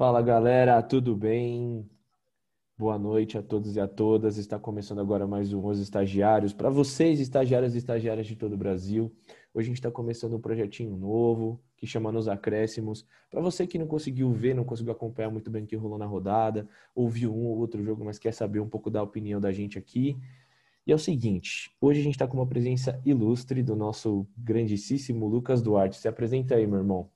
Fala galera, tudo bem? Boa noite a todos e a todas. Está começando agora mais um Os Estagiários. Para vocês, estagiários e estagiárias de todo o Brasil, hoje a gente está começando um projetinho novo que chama Nos Acréscimos. Para você que não conseguiu ver, não conseguiu acompanhar muito bem o que rolou na rodada, ouviu um ou outro jogo, mas quer saber um pouco da opinião da gente aqui. E é o seguinte, hoje a gente está com uma presença ilustre do nosso grandíssimo Lucas Duarte. Se apresenta aí, meu irmão.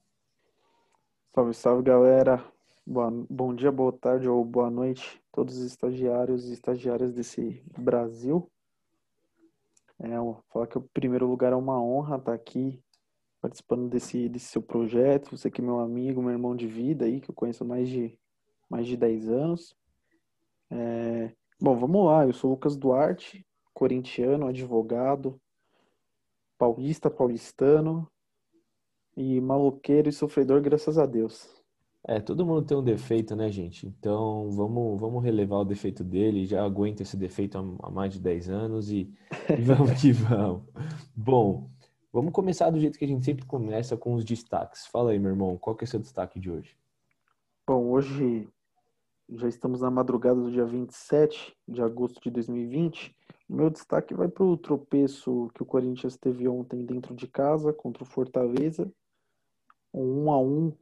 Salve, salve, galera. Boa, bom dia, boa tarde ou boa noite, todos os estagiários e estagiárias desse Brasil. É, falar que o primeiro lugar é uma honra estar aqui participando desse, desse seu projeto. Você que é meu amigo, meu irmão de vida aí, que eu conheço há mais de, mais de 10 anos. É, bom, vamos lá. Eu sou Lucas Duarte, corintiano, advogado, paulista, paulistano e maloqueiro e sofredor, graças a Deus. É, todo mundo tem um defeito, né, gente? Então, vamos, vamos relevar o defeito dele. Já aguento esse defeito há, mais de 10 anos e, e vamos que vamos. Bom, vamos começar do jeito que a gente sempre começa, com os destaques. Fala aí, meu irmão, qual que é o seu destaque de hoje? Bom, hoje já estamos na madrugada do dia 27 de agosto de 2020. O meu destaque vai para o tropeço que o Corinthians teve ontem dentro de casa contra o Fortaleza. Um 1 a 1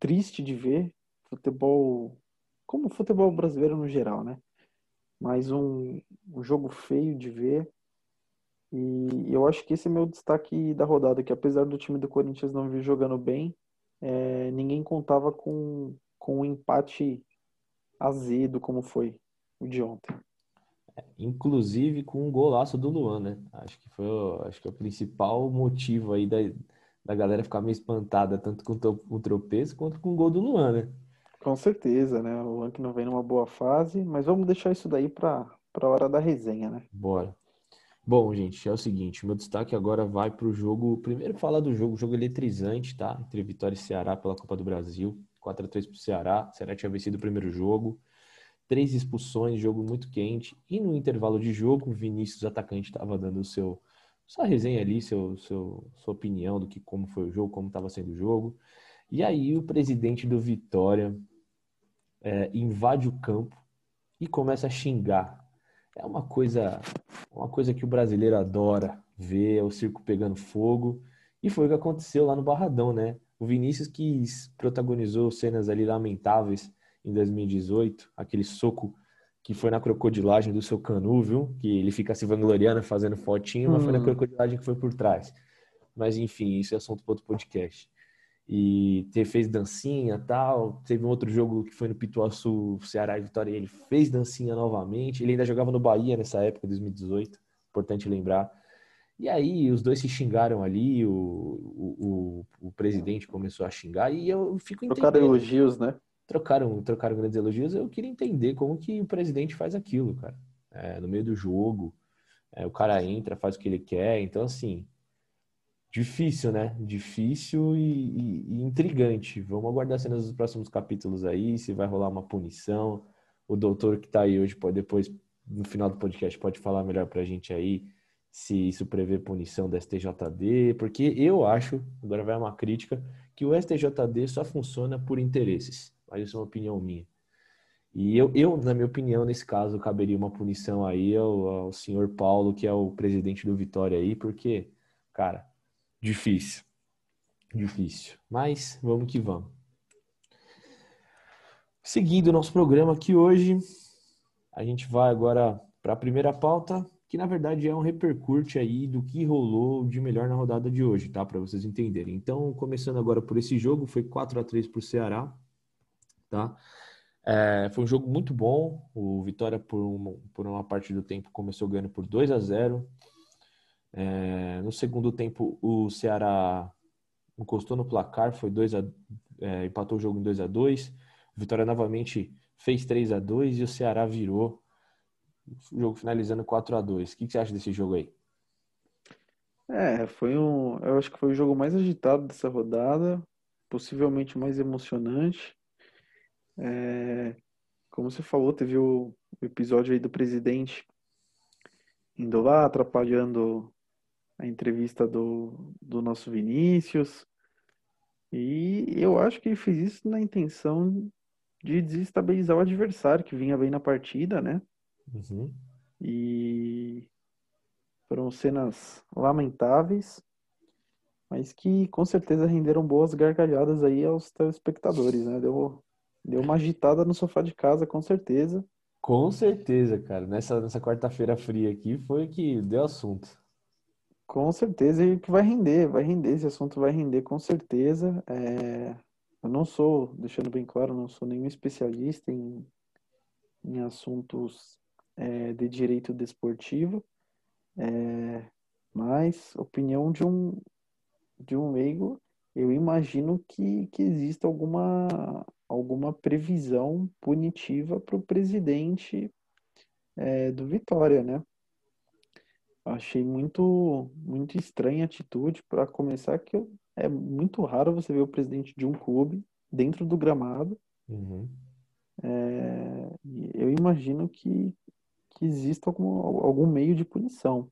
triste de ver. Futebol, como futebol brasileiro no geral, né? Mas um, um jogo feio de ver. E eu acho que esse é meu destaque da rodada, que apesar do time do Corinthians não vir jogando bem, é, ninguém contava com, com um empate azedo como foi o de ontem. Inclusive com um golaço do Luan, né? Acho que foi acho que é o principal motivo aí da, da galera ficar meio espantada, tanto com o tropeço quanto com o gol do Luan, né? Com certeza, né? O Luan que não vem numa boa fase, mas vamos deixar isso daí para a hora da resenha, né? Bora. Bom, gente, é o seguinte, meu destaque agora vai para o jogo. Primeiro falar do jogo, jogo eletrizante, tá? Entre Vitória e Ceará pela Copa do Brasil. 4 a 3 para o Ceará. O Ceará tinha vencido o primeiro jogo. Três expulsões, jogo muito quente. E no intervalo de jogo, o Vinícius, atacante, estava dando o seu sua resenha ali, seu, seu, sua opinião do que como foi o jogo, como estava sendo o jogo. E aí o presidente do Vitória é, invade o campo e começa a xingar. É uma coisa, uma coisa que o brasileiro adora ver, é o circo pegando fogo. E foi o que aconteceu lá no Barradão, né? O Vinícius que protagonizou cenas ali lamentáveis em 2018, aquele soco que foi na crocodilagem do seu canu, viu? Que ele fica se vangloriando fazendo fotinho, mas foi na hum. crocodilagem que foi por trás. Mas enfim, isso é assunto para outro podcast. E te, fez dancinha tal. Teve um outro jogo que foi no Pituaçu, Ceará e Vitória, e ele fez dancinha novamente. Ele ainda jogava no Bahia nessa época, 2018, importante lembrar. E aí os dois se xingaram ali, o, o, o, o presidente começou a xingar, e eu fico entendendo. Trocaram elogios, né? Trocaram, trocaram grandes elogios. Eu queria entender como que o presidente faz aquilo, cara. É, no meio do jogo, é, o cara entra, faz o que ele quer. Então, assim, difícil, né? Difícil e, e, e intrigante. Vamos aguardar cenas dos próximos capítulos aí, se vai rolar uma punição. O doutor que tá aí hoje pode depois, no final do podcast, pode falar melhor pra gente aí se isso prevê punição da STJD, porque eu acho, agora vai uma crítica, que o STJD só funciona por interesses mas isso é uma opinião minha. E eu, eu, na minha opinião, nesse caso, caberia uma punição aí ao, ao senhor Paulo, que é o presidente do Vitória aí, porque, cara, difícil. Difícil. Mas vamos que vamos. Seguindo o nosso programa aqui hoje, a gente vai agora para a primeira pauta, que na verdade é um repercute aí do que rolou de melhor na rodada de hoje, tá? Para vocês entenderem. Então, começando agora por esse jogo, foi 4 a 3 para o Ceará tá? É, foi um jogo muito bom. O Vitória, por uma, por uma parte do tempo, começou ganhando por 2 a 0 é, No segundo tempo, o Ceará encostou no placar, foi 2 a, é, empatou o jogo em 2 a 2 O Vitória novamente fez 3 a 2 e o Ceará virou. O jogo finalizando 4 a 2 O que, que você acha desse jogo aí? É, foi um. Eu acho que foi o jogo mais agitado dessa rodada, possivelmente mais emocionante. É, como você falou, teve o, episódio aí do presidente indo lá, atrapalhando a entrevista do, do nosso Vinícius. E eu acho que ele fez isso na intenção de desestabilizar o adversário, que vinha bem na partida, né? Uhum. E foram cenas lamentáveis, mas que com certeza renderam boas gargalhadas aí aos telespectadores, né? Deu, deu uma agitada no sofá de casa, com certeza. Com certeza, cara. Nessa, nessa quarta-feira fria aqui foi que deu assunto. Com certeza, e que vai render, vai render, esse assunto vai render com certeza. É, eu não sou, deixando bem claro, não sou nenhum especialista em, em assuntos é, de direito desportivo, é, mas opinião de um, de um leigo, eu imagino que, que exista alguma, alguma previsão punitiva para o presidente é, do Vitória, né? Achei muito, muito estranha a atitude, para começar, que eu, é muito raro você ver o presidente de um clube dentro do gramado. Uhum. É, eu imagino que, que exista algum, algum meio de punição.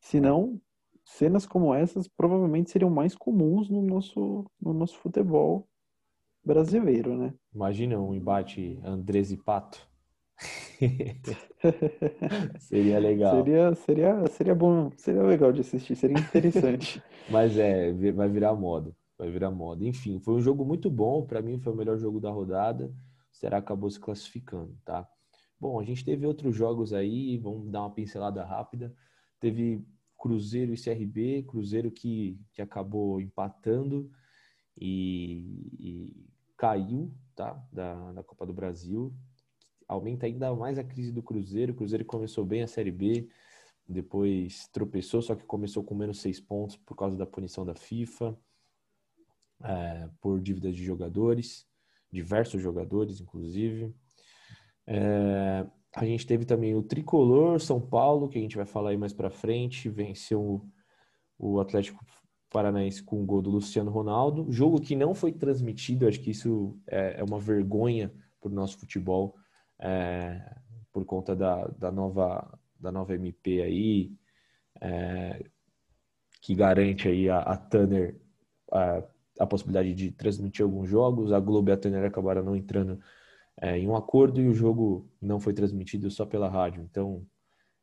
Se não, cenas como essas provavelmente seriam mais comuns no nosso, no nosso futebol brasileiro, né? Imagina um embate Andrés e Pato. seria legal. Seria, seria, seria bom, seria legal de assistir, seria interessante. Mas é, vai virar moda, vai virar moda. Enfim, foi um jogo muito bom, para mim foi o melhor jogo da rodada. Será acabou se classificando, tá? Bom, a gente teve outros jogos aí, vamos dar uma pincelada rápida. Teve Cruzeiro e CRB, Cruzeiro que, que acabou empatando e, e caiu, tá? Da, da Copa do Brasil aumenta ainda mais a crise do Cruzeiro. O Cruzeiro começou bem a Série B, depois tropeçou, só que começou com menos seis pontos por causa da punição da FIFA, é, por dívidas de jogadores, diversos jogadores, inclusive. É, a gente teve também o Tricolor São Paulo, que a gente vai falar aí mais para frente, venceu o, Atlético Paranaense com o gol do Luciano Ronaldo. Jogo que não foi transmitido, acho que isso é, é uma vergonha para o nosso futebol é, por conta da, da, nova, da nova MP aí, é, que garante aí a, a Tanner a, a, possibilidade de transmitir alguns jogos. A Globo e a Tanner acabaram não entrando é, em um acordo e o jogo não foi transmitido só pela rádio. Então,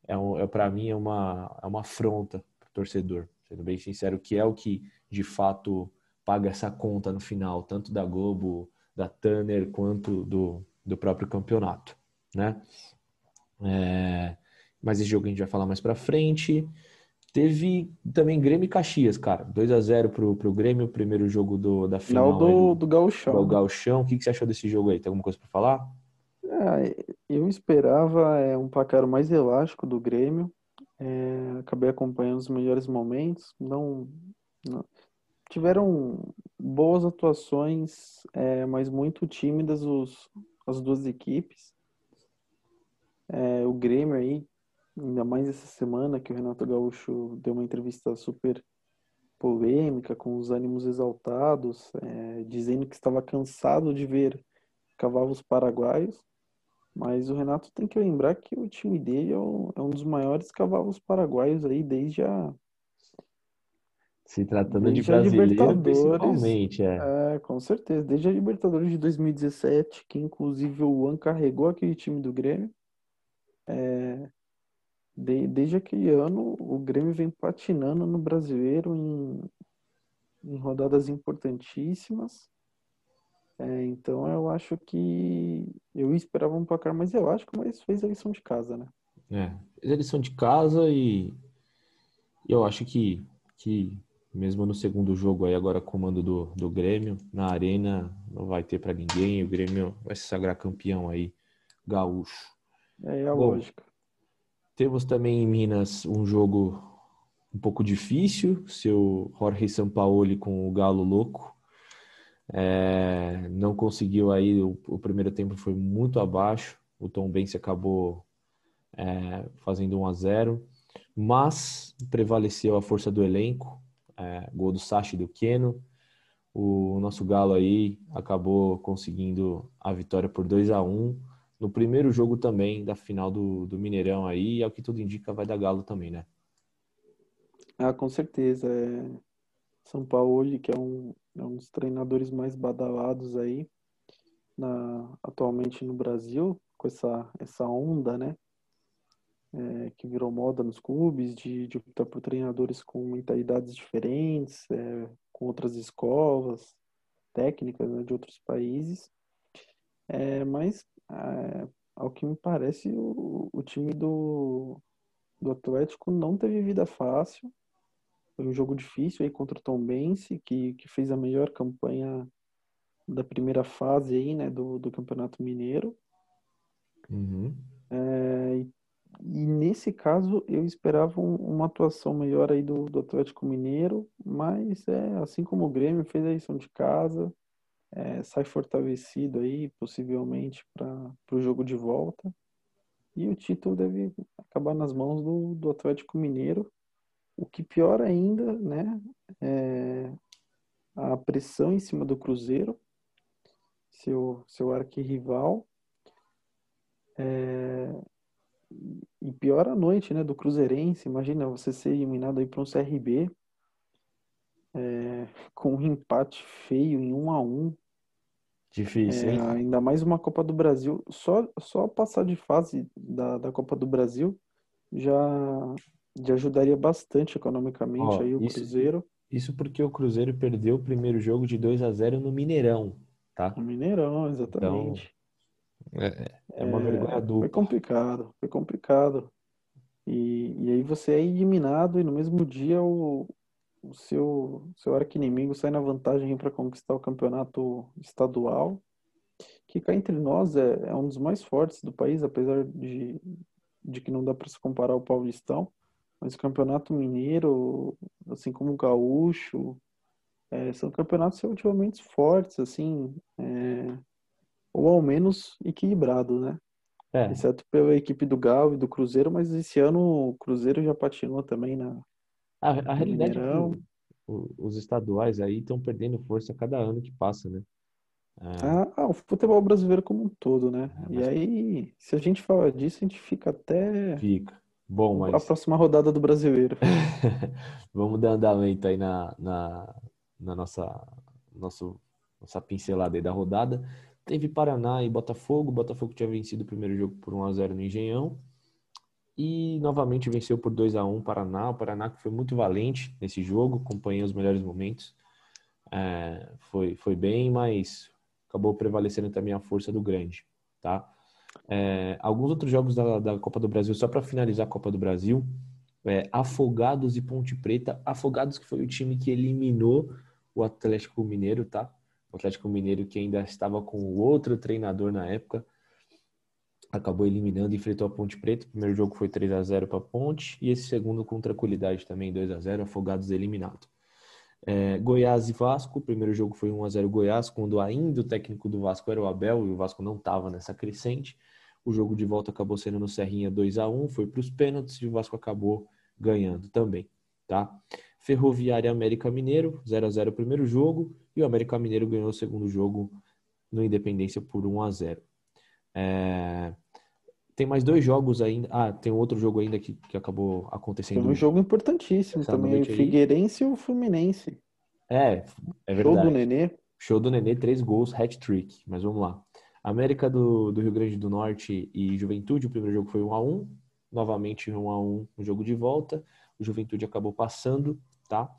é, um, é para mim é uma, é uma afronta para o torcedor, sendo bem sincero, que é o que de fato paga essa conta no final, tanto da Globo, da Tanner, quanto do, do próprio campeonato, né? É, mas esse jogo a gente vai falar mais para frente. Teve também Grêmio e Caxias, cara. 2 a 0 pro, pro Grêmio, o primeiro jogo do, da final. Final do, do Gauchão. Do Gauchão. O que, que você achou desse jogo aí? Tem alguma coisa para falar? É, eu esperava é, um placar mais elástico do Grêmio. É, acabei acompanhando os melhores momentos. Não, não, tiveram boas atuações, é, mas muito tímidas os, as duas equipes. É, o Grêmio aí, ainda mais essa semana que o Renato Gaúcho deu uma entrevista super polêmica, com os ânimos exaltados, é, dizendo que estava cansado de ver cavalos paraguaios. Mas o Renato tem que lembrar que o time dele é, o, é um dos maiores cavalos paraguaios aí desde a se tratando Desde de brasileiro, principalmente, é. é. com certeza. Desde a Libertadores de 2017, que inclusive o Juan carregou aquele time do Grêmio. É, de, desde aquele ano, o Grêmio vem patinando no brasileiro em, em rodadas importantíssimas. É, então eu acho que eu esperava um placar mais elástico, mas fez a lição de casa, né? É, fez a lição de casa e eu acho que, que mesmo no segundo jogo aí, agora comando do, do Grêmio, na arena não vai ter para ninguém, o Grêmio vai se sagrar campeão aí, gaúcho. É, é a Bom, lógica. Temos também em Minas um jogo um pouco difícil, seu Jorge Sampaoli com o Galo louco. É, não conseguiu aí, o, o, primeiro tempo foi muito abaixo, o Tom Bense acabou é, fazendo 1 a 0 mas prevaleceu a força do elenco, é, gol do Sachi do Keno. O nosso Galo aí acabou conseguindo a vitória por 2 a 1 no primeiro jogo também da final do, do Mineirão aí, e ao que tudo indica vai dar Galo também, né? Ah, com certeza. É... São Paulo, que é um, é um dos treinadores mais badalados aí na, atualmente no Brasil, com essa, essa onda, né? É, que virou moda nos clubes, de, de optar por treinadores com mentalidades diferentes, é, com outras escolas técnicas né, de outros países. É, mas, é, ao que me parece, o, o time do, do Atlético não teve vida fácil. Foi um jogo difícil aí contra o Tom Bense, que, que fez a melhor campanha da primeira fase aí, né, do, do Campeonato Mineiro. Uhum. É, e, e, nesse caso eu esperava um, uma atuação melhor aí do, do Atlético Mineiro, mas é assim como o Grêmio fez a lição de casa, é, sai fortalecido aí, possivelmente, para o jogo de volta. E o título deve acabar nas mãos do, do Atlético Mineiro. O que pior ainda, né, é a pressão em cima do Cruzeiro, seu, seu arquirrival. É, e pior a noite, né, do Cruzeirense. Imagina você ser eliminado aí para um CRB é, com um empate feio em um a um. Difícil, é, hein? Ainda mais uma Copa do Brasil. Só, só passar de fase da, da Copa do Brasil já, já ajudaria bastante economicamente Ó, aí o isso, Cruzeiro. Isso porque o Cruzeiro perdeu o primeiro jogo de 2 a 0 no Mineirão, tá? O Mineirão, exatamente. Então, é, é uma vergonha dupla. Foi complicado, foi complicado. E, e aí você é eliminado e no mesmo dia o, o seu, seu arqui-inimigo sai na vantagem para conquistar o campeonato estadual, que cá entre nós é, é um dos mais fortes do país, apesar de, de que não dá para se comparar ao paulistão. Mas o campeonato mineiro, assim como o gaúcho, é, são campeonatos relativamente fortes, assim, é, ou ao menos equilibrados, né? É. Exceto pela equipe do Galo e do Cruzeiro, mas esse ano o Cruzeiro já patinou também na, A, a realidade é que o- os estaduais aí estão perdendo força a cada ano que passa, né? É, Ah, ah, o futebol brasileiro como um todo, né? É, E mas- aí, se a gente fala disso, a gente fica até fica. Bom, a mas próxima rodada do brasileiro. vamos dar andamento aí na, na, na nossa, nosso, nossa pincelada aí da rodada. Teve Paraná e Botafogo. O Botafogo tinha vencido o primeiro jogo por 1 a 0 no Engenhão. E novamente venceu por 2 a 1 o Paraná. O Paraná que foi muito valente nesse jogo, acompanhei os melhores momentos. É, foi, foi bem, mas acabou prevalecendo também a força do grande, tá? É, alguns outros jogos da, da Copa do Brasil, só para finalizar a Copa do Brasil, é, Afogados e Ponte Preta. Afogados que foi o time que eliminou o Atlético Mineiro, tá? O Atlético Mineiro que ainda estava com o outro treinador na época, acabou eliminando enfrentou a Ponte Preta. O primeiro jogo foi 3 a 0 para a Ponte e esse segundo com tranquilidade também 2 a 0 Afogados eliminado. É, Goiás e Vasco, o primeiro jogo foi 1 a 0 Goiás, quando ainda o técnico do Vasco era o Abel e o Vasco não estava nessa crescente. O jogo de volta acabou sendo no Serrinha 2 a 1 foi para os pênaltis e o Vasco acabou ganhando também, tá? Ferroviária América Mineiro, 0 a 0 o primeiro jogo, e o América Mineiro ganhou o segundo jogo no Independência por 1 a 0 É, Tem mais dois jogos ainda. Ah, tem outro jogo ainda que, que acabou acontecendo. um jogo importantíssimo Essa também. O. Figueirense e o Fluminense. É, é Show verdade. do Nenê. Show do Nenê, três gols, hat-trick. Mas vamos lá. América do, do Rio Grande do Norte e Juventude, o primeiro jogo foi 1 a 1 Novamente 1 a 1 no jogo de volta. O Juventude acabou passando, tá?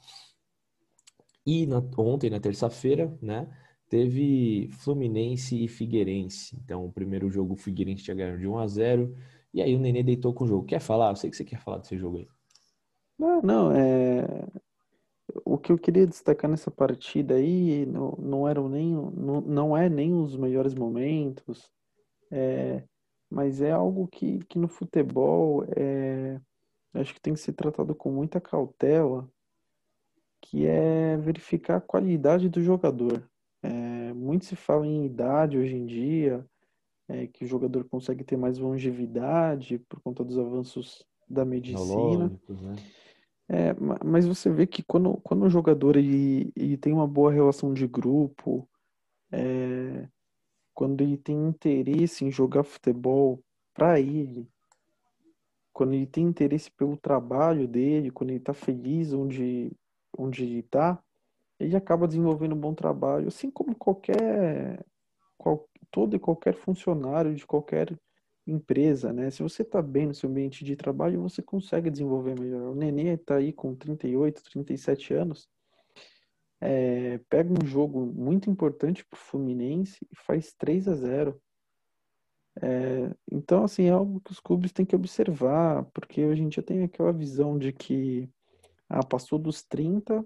E na- ontem, na terça-feira, né? Teve Fluminense e Figueirense. Então, o primeiro jogo o Figueirense tinha ganho de 1 a 0 E aí o Nenê deitou com o jogo. Quer falar? Eu sei que você quer falar desse jogo aí. Não, não, é... O que eu queria destacar nessa partida aí não, não eram nem, não, não é nem os melhores momentos, é, mas é algo que, que no futebol é, acho que tem que ser tratado com muita cautela, que é verificar a qualidade do jogador. É, muito se fala em idade hoje em dia, é, que o jogador consegue ter mais longevidade por conta dos avanços da medicina. Né? É, ma- mas você vê que quando, quando o jogador ele, ele tem uma boa relação de grupo, é, quando ele tem interesse em jogar futebol para ele, quando ele tem interesse pelo trabalho dele, quando ele está feliz onde, onde ele está, ele acaba desenvolvendo um bom trabalho, assim como qualquer, qual, todo e qualquer funcionário de qualquer empresa, né? Se você está bem no seu ambiente de trabalho, você consegue desenvolver melhor. O Nenê está aí com 38, 37 anos, é, pega um jogo muito importante para o Fluminense e faz 3 a 0. É, então, assim, é algo que os clubes têm que observar, porque hoje em dia tem aquela visão de que ah, passou dos 30,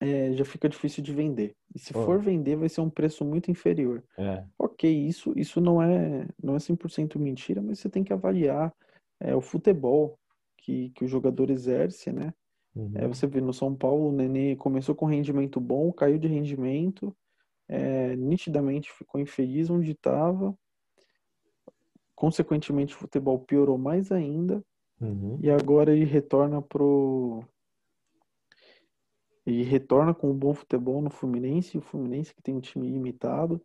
é, já fica difícil de vender. E se oh. for vender, vai ser um preço muito inferior. É. Ok, isso, isso não é não é 100% mentira, mas você tem que avaliar é, o futebol que, que o jogador exerce, né? Uhum. É, você vê no São Paulo, o Nenê começou com rendimento bom, caiu de rendimento, é, nitidamente ficou infeliz onde estava. Consequentemente, o futebol piorou mais ainda. Uhum. E agora ele retorna pro e retorna com um bom futebol no Fluminense, o Fluminense que tem um time limitado.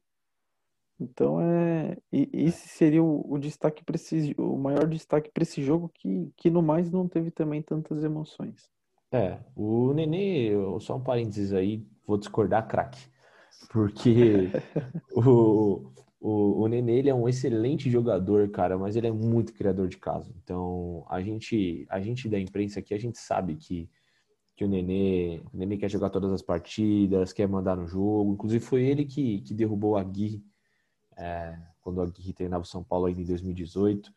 Então é esse seria o, o destaque para o maior destaque para esse jogo que, que no mais não teve também tantas emoções. É, o Nenê, só um parênteses aí, vou discordar, craque. Porque o, o, o Nenê ele é um excelente jogador, cara, mas ele é muito criador de caso. Então, a gente, a gente da imprensa aqui, a gente sabe que que o Nenê, o Nenê quer jogar todas as partidas, quer mandar no jogo. Inclusive foi ele que, que derrubou a Gui é, quando a Gui treinava o São Paulo ainda em 2018.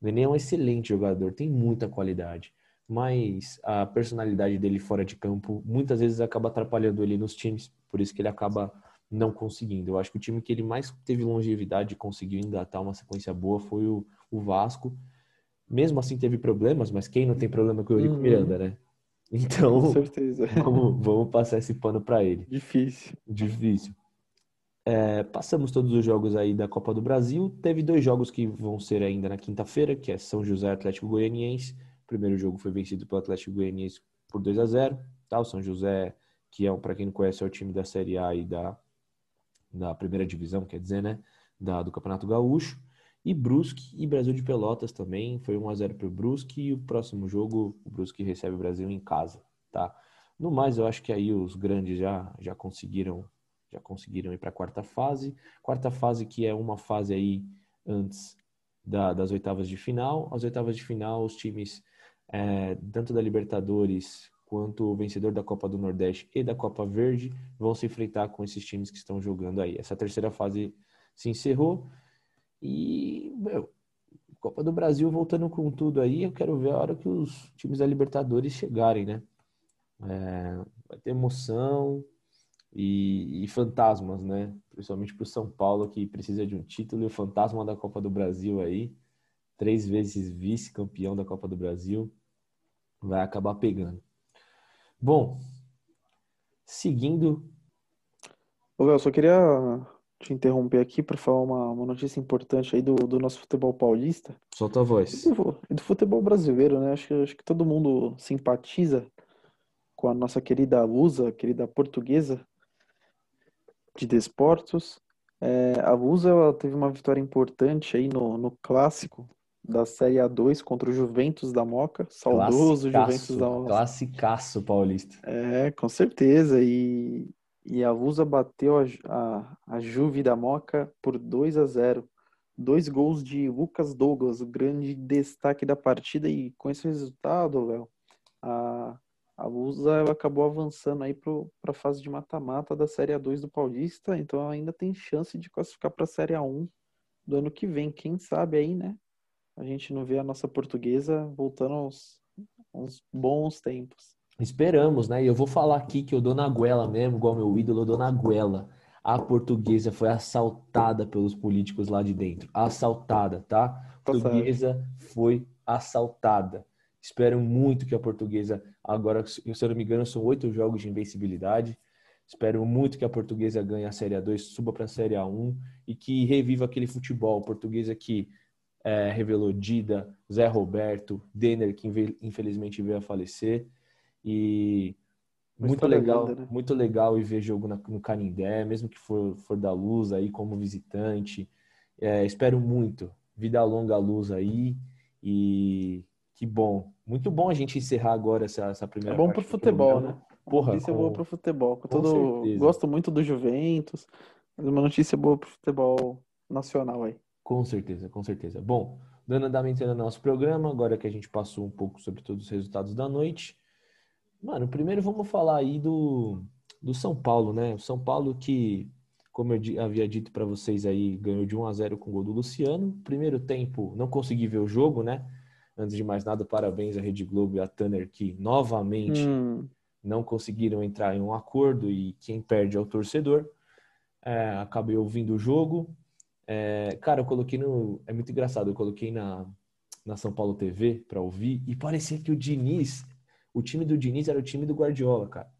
O Nenê é um excelente jogador, tem muita qualidade, mas a personalidade dele fora de campo muitas vezes acaba atrapalhando ele nos times, por isso que ele acaba não conseguindo. Eu acho que o time que ele mais teve longevidade e conseguiu engatar uma sequência boa foi o, o Vasco. Mesmo assim teve problemas, mas quem não tem problema com o Eurico uhum. Miranda, né? Então, Com certeza. Vamos, vamos passar esse pano para ele. Difícil. Difícil. É, passamos todos os jogos aí da Copa do Brasil. Teve dois jogos que vão ser ainda na quinta-feira, que é São José Atlético Goianiense. O primeiro jogo foi vencido pelo Atlético Goianiense por 2 a 0 tá? O São José, que é, para quem não conhece, é o time da Série A e da, da primeira divisão, quer dizer, né? Da, do Campeonato Gaúcho. E Brusque e Brasil de Pelotas também. Foi 1 a 0 para o Brusque. E o próximo jogo, o Brusque recebe o Brasil em casa, tá? No mais, eu acho que aí os grandes já, já conseguiram já conseguiram ir para a quarta fase. Quarta fase que é uma fase aí antes da, das oitavas de final. As oitavas de final, os times é, tanto da Libertadores quanto o vencedor da Copa do Nordeste e da Copa Verde vão se enfrentar com esses times que estão jogando aí. Essa terceira fase se encerrou e, meu, Copa do Brasil voltando com tudo aí, eu quero ver a hora que os times da Libertadores chegarem, né? É, vai ter emoção e, e fantasmas, né? Principalmente para o São Paulo, que precisa de um título, e o fantasma da Copa do Brasil aí, três vezes vice-campeão da Copa do Brasil, vai acabar pegando. Bom, seguindo. Ô, eu só queria te interromper aqui para falar uma, uma notícia importante aí do, do nosso futebol paulista. Solta a voz. E do, e do futebol brasileiro, né? Acho que, acho que todo mundo simpatiza com a nossa querida Lusa, querida portuguesa de desportos. É, a Lusa ela teve uma vitória importante aí no, no clássico da Série A2 contra o Juventus da Moca, saudoso Juventus da Moca. Classicaço paulista. É, com certeza. E, e a Lusa bateu a, a, a Juve da Moca por 2 a 0 Dois gols de Lucas Douglas, o grande destaque da partida. E com esse resultado, Léo, a, a Lusa ela acabou avançando aí para a fase de mata-mata da Série A2 do Paulista. Então ela ainda tem chance de classificar para a Série A1 do ano que vem. Quem sabe aí, né? A gente não vê a nossa portuguesa voltando aos, aos bons tempos. Esperamos, né? E eu vou falar aqui que eu dou na goela mesmo, igual meu ídolo, eu dou na goela. A portuguesa foi assaltada pelos políticos lá de dentro. Assaltada, tá? A portuguesa foi assaltada. Espero muito que a portuguesa, agora, se eu não me engano, são oito jogos de invencibilidade. Espero muito que a portuguesa ganhe a Série A2, suba para a Série A1 e que reviva aquele futebol. Portuguesa que é, revelou Dida, Zé Roberto, Denner, que infelizmente veio a falecer. E muito legal, linda, né? muito legal ir ver jogo no Canindé, mesmo que for, for da Luz aí como visitante. É, espero muito. Vida longa a Luz aí. E que bom. Muito bom a gente encerrar agora essa, essa primeira É bom pro futebol, né? Porra, notícia com- boa pro futebol. Com com todo... Gosto muito do Juventus, mas uma notícia boa pro futebol nacional aí. Com certeza, com certeza. Bom, dando andamento no nosso programa, agora que a gente passou um pouco sobre todos os resultados da noite. Mano, primeiro vamos falar aí do, do São Paulo, né? O São Paulo que, como eu havia dito para vocês aí, ganhou de 1 a 0 com o gol do Luciano. Primeiro tempo, não consegui ver o jogo, né? Antes de mais nada, parabéns à Rede Globo e à Tanner que novamente Hum, não conseguiram entrar em um acordo e quem perde é o torcedor. É, acabei ouvindo o jogo. É, cara, eu coloquei no. É muito engraçado, eu coloquei na, na São Paulo TV pra ouvir e parecia que o Diniz, o time do Diniz era o time do Guardiola, cara.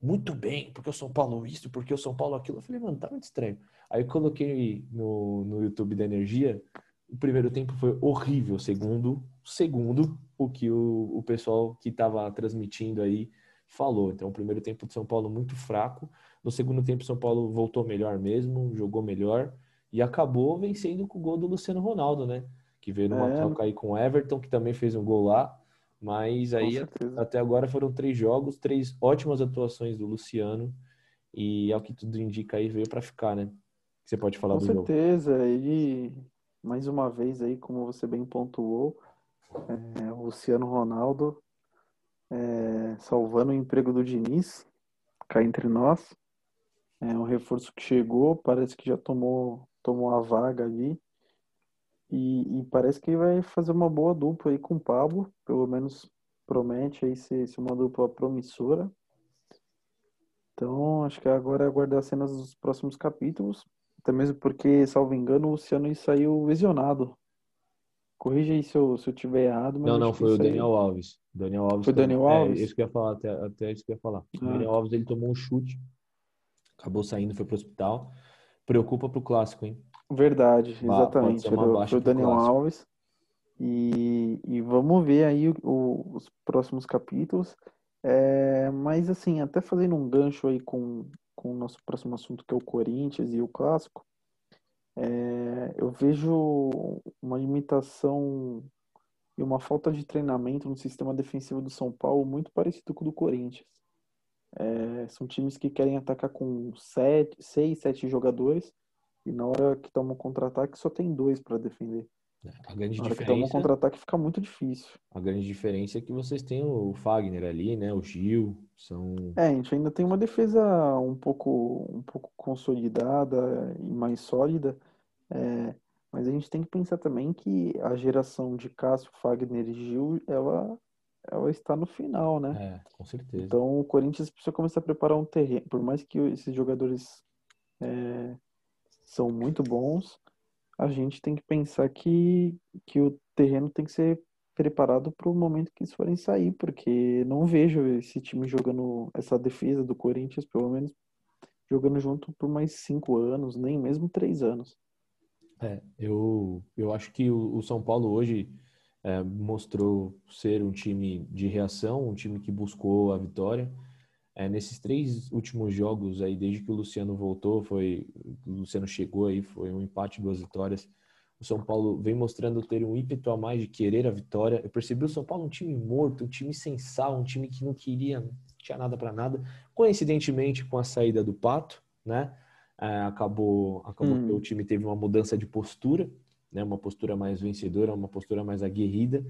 Muito bem, porque o São Paulo isso, porque o São Paulo aquilo. Eu falei, mano, tá muito estranho. Aí eu coloquei no, no YouTube da Energia. O primeiro tempo foi horrível, segundo, segundo o que o, o pessoal que estava transmitindo aí falou. Então, o primeiro tempo de São Paulo muito fraco. No segundo tempo, São Paulo voltou melhor mesmo, jogou melhor e acabou vencendo com o gol do Luciano Ronaldo, né? Que veio numa É. troca aí com o Everton, que também fez um gol lá. Mas aí até agora foram três jogos, três ótimas atuações do Luciano. E ao que tudo indica aí, veio para ficar, né? Você pode falar Com do jogo. certeza, ele, mais uma vez aí, como você bem pontuou, é, o Luciano Ronaldo é, salvando o emprego do Diniz, cá entre nós. É um reforço que chegou, parece que já tomou, tomou a vaga ali. E, e parece que vai fazer uma boa dupla aí com o Pablo, pelo menos promete aí ser, ser uma dupla promissora. Então, acho que agora é aguardar as cenas dos próximos capítulos. Até mesmo porque, salvo engano, o Luciano saiu lesionado. Corrija aí se eu, se eu tiver errado, Não, não, foi o Daniel Alves. Daniel Alves. Foi também- Daniel é, Alves? isso que eu ia falar, até, até isso que eu ia falar. O Ah. Daniel Alves, ele tomou um chute, acabou saindo, foi pro hospital. Preocupa pro clássico, hein? Verdade, exatamente. Era o- foi Daniel clássico. Alves. E, e vamos ver aí o- o- os próximos capítulos. É, mas assim, até fazendo um gancho aí com, com o nosso próximo assunto, que é o Corinthians e o Clássico, é, eu vejo uma limitação e uma falta de treinamento no sistema defensivo do São Paulo muito parecido com o do Corinthians. É, são times que querem atacar com sete, seis, sete jogadores e na hora que tomam contra-ataque só tem dois para defender. A grande Na hora que tomam diferença, contra-ataque fica muito difícil. a grande diferença é que vocês têm o Fagner ali, né? O Gil, são É, a gente ainda tem uma defesa um pouco, um pouco consolidada e mais sólida, é, mas a gente tem que pensar também que a geração de Cássio, Fagner e Gil, ela, ela está no final, né? É, com certeza. Então o Corinthians precisa começar a preparar um terreno. Por mais que esses jogadores é, são muito bons, a gente tem que pensar que, que o terreno tem que ser preparado para o momento que eles forem sair, porque não vejo esse time jogando, essa defesa do Corinthians, pelo menos, jogando junto por mais cinco anos, nem mesmo três anos. É, eu, eu acho que o, o São Paulo hoje é, mostrou ser um time de reação, um time que buscou a vitória. É, nesses três últimos jogos aí, desde que o Luciano voltou, foi o Luciano chegou aí, foi um empate, duas vitórias. O São Paulo vem mostrando ter um ímpeto a mais de querer a vitória. Eu percebi o São Paulo um time morto, um time sem sal, um time que não queria, não tinha nada para nada. Coincidentemente, com a saída do Pato, né? É, acabou, acabou Hum. que o time teve uma mudança de postura, né? Uma postura mais vencedora, uma postura mais aguerrida,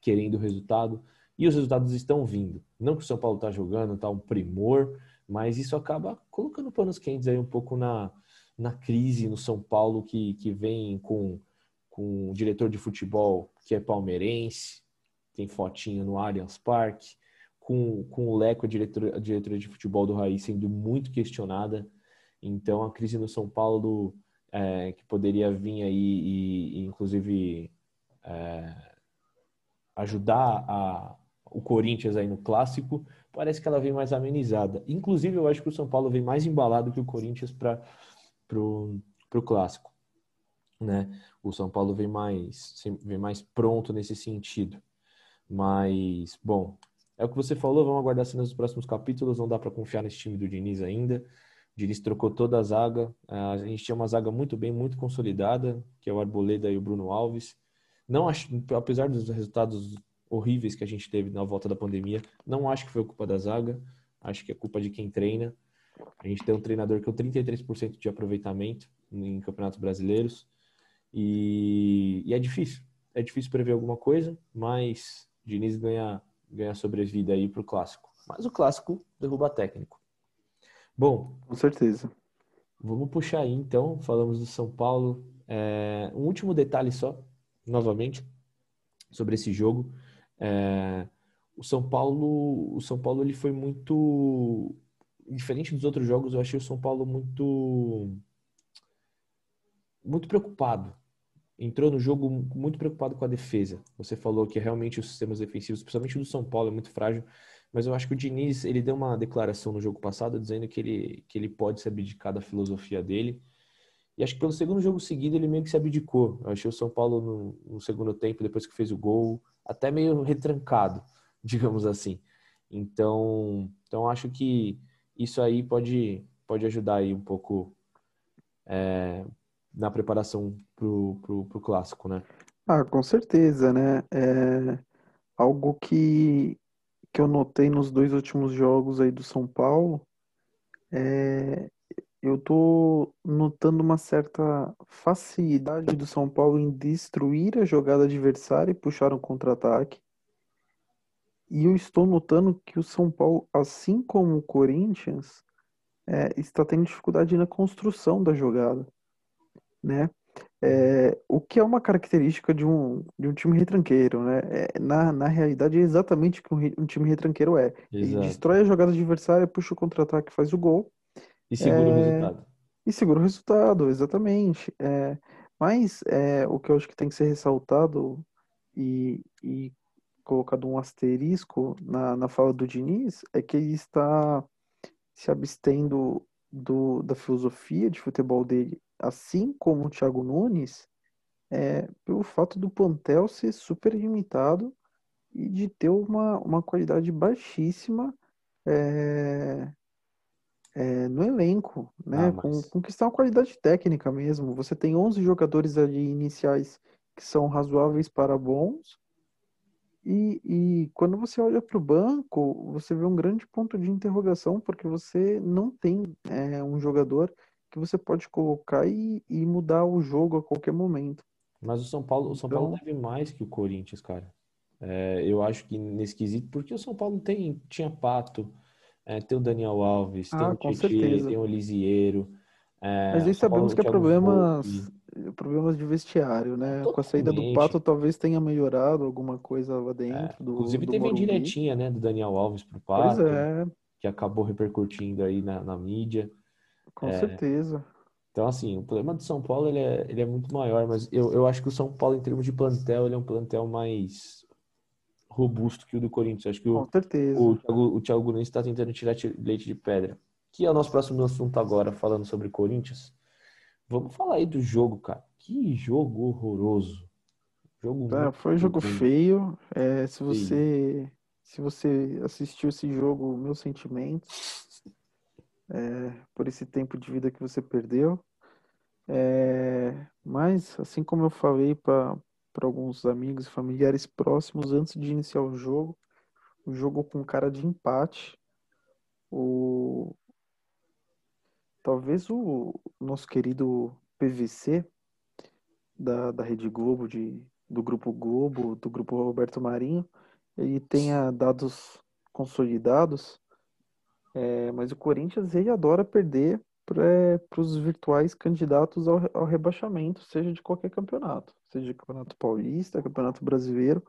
querendo o resultado. E os resultados estão vindo. Não que o São Paulo está jogando, tá um primor, mas isso acaba colocando panos quentes aí um pouco na, na crise no São Paulo que, que vem com, com o diretor de futebol que é palmeirense, tem fotinho no Allianz Parque, com, com o Leco, a diretora, a diretora de futebol do Raiz, sendo muito questionada. Então, a crise no São Paulo, é, que poderia vir aí e, e inclusive, é, ajudar a, o Corinthians aí no clássico, parece que ela vem mais amenizada. Inclusive, eu acho que o São Paulo vem mais embalado que o Corinthians para o clássico. Né? O São Paulo vem mais, vem mais pronto nesse sentido. Mas, bom, é o que você falou, vamos aguardar cenas dos próximos capítulos, não dá para confiar nesse time do Diniz ainda. O Diniz trocou toda a zaga, a gente tinha uma zaga muito bem, muito consolidada, que é o Arboleda e o Bruno Alves. Não apesar dos resultados horríveis que a gente teve na volta da pandemia, não acho que foi culpa da zaga. Acho que é culpa de quem treina. A gente tem um treinador com 33% de aproveitamento em campeonatos brasileiros. E, e, é difícil. É difícil prever alguma coisa, mas Diniz ganha, ganha sobrevida aí para o clássico. Mas o clássico derruba técnico. Bom. Com certeza. Vamos puxar aí então. Falamos do São Paulo. É, um último detalhe só, novamente, sobre esse jogo. É, o São Paulo, o São Paulo ele foi muito diferente dos outros jogos. Eu achei o São Paulo muito muito preocupado. Entrou no jogo muito preocupado com a defesa. Você falou que realmente os sistemas defensivos, principalmente do São Paulo, é muito frágil. Mas eu acho que o Diniz ele deu uma declaração no jogo passado dizendo que ele, que ele pode se abdicar da filosofia dele. E acho que pelo segundo jogo seguido ele meio que se abdicou. Eu achei o São Paulo no, no segundo tempo, depois que fez o gol, até meio retrancado. digamos assim. Então, então acho que isso aí pode, pode ajudar aí um pouco é, na preparação pro, pro, pro clássico, né? Ah, com certeza, né? É algo que, que eu notei nos dois últimos jogos aí do São Paulo, é, eu tô notando uma certa facilidade do São Paulo em destruir a jogada adversária e puxar um contra-ataque. E eu estou notando que o São Paulo, assim como o Corinthians, é, está tendo dificuldade na construção da jogada, né? É, o que é uma característica de um, de um time retranqueiro, né? É, na, na realidade, é exatamente o que um, um time retranqueiro é. Ele destrói a jogada adversária, puxa o contra-ataque, faz o gol. E segura o é, resultado. E segura o resultado, exatamente. É, mas é, o que eu acho que tem que ser ressaltado e, e colocado um asterisco na, na fala do Diniz é que ele está se abstendo do, da filosofia de futebol dele, assim como o Thiago Nunes, é, pelo fato do plantel ser super limitado e de ter uma, uma qualidade baixíssima é, é, no elenco, né? Ah, mas... com, questão de qualidade técnica mesmo. Você tem 11 jogadores ali iniciais que são razoáveis para bons, e, e quando você olha para o banco, você vê um grande ponto de interrogação, porque você não tem é, um jogador que você pode colocar e, e, mudar o jogo a qualquer momento. Mas o São Paulo, o São então... Paulo deve mais que o Corinthians, cara. É, eu acho que nesse quesito, porque o São Paulo tem, tinha Pato, é, tem o Daniel Alves, ah, tem o Titi, tem o Lisieiro. É, Mas aí sabemos que é problemas, problemas de vestiário, né? Totalmente. Com a saída do Pato talvez tenha melhorado alguma coisa lá dentro. É, do, inclusive do teve Morumbi. diretinha, né, do Daniel Alves pro Pato. É. Que acabou repercutindo aí na, na mídia. Com é, certeza. Então, assim, o problema do São Paulo ele é, ele é muito maior, mas eu, eu acho que o São Paulo, em termos de plantel, ele é um plantel mais robusto que o do Corinthians. Acho que o, o, Thiago, o Thiago Nunes está tentando tirar leite de pedra que é o nosso próximo assunto agora, falando sobre Corinthians. Vamos falar aí do jogo, cara. Que jogo horroroso. Jogo é, foi um jogo bem. feio. É, se você se você assistiu esse jogo, meus sentimentos é, por esse tempo de vida que você perdeu. É, mas, assim como eu falei para alguns amigos e familiares próximos antes de iniciar o jogo, o jogo com cara de empate. O, Talvez o nosso querido PVC da, da Rede Globo, de, do Grupo Globo, do Grupo Roberto Marinho, ele tenha dados consolidados, é, mas o Corinthians ele adora perder para os virtuais candidatos ao, ao rebaixamento, seja de qualquer campeonato, seja de campeonato paulista, campeonato brasileiro.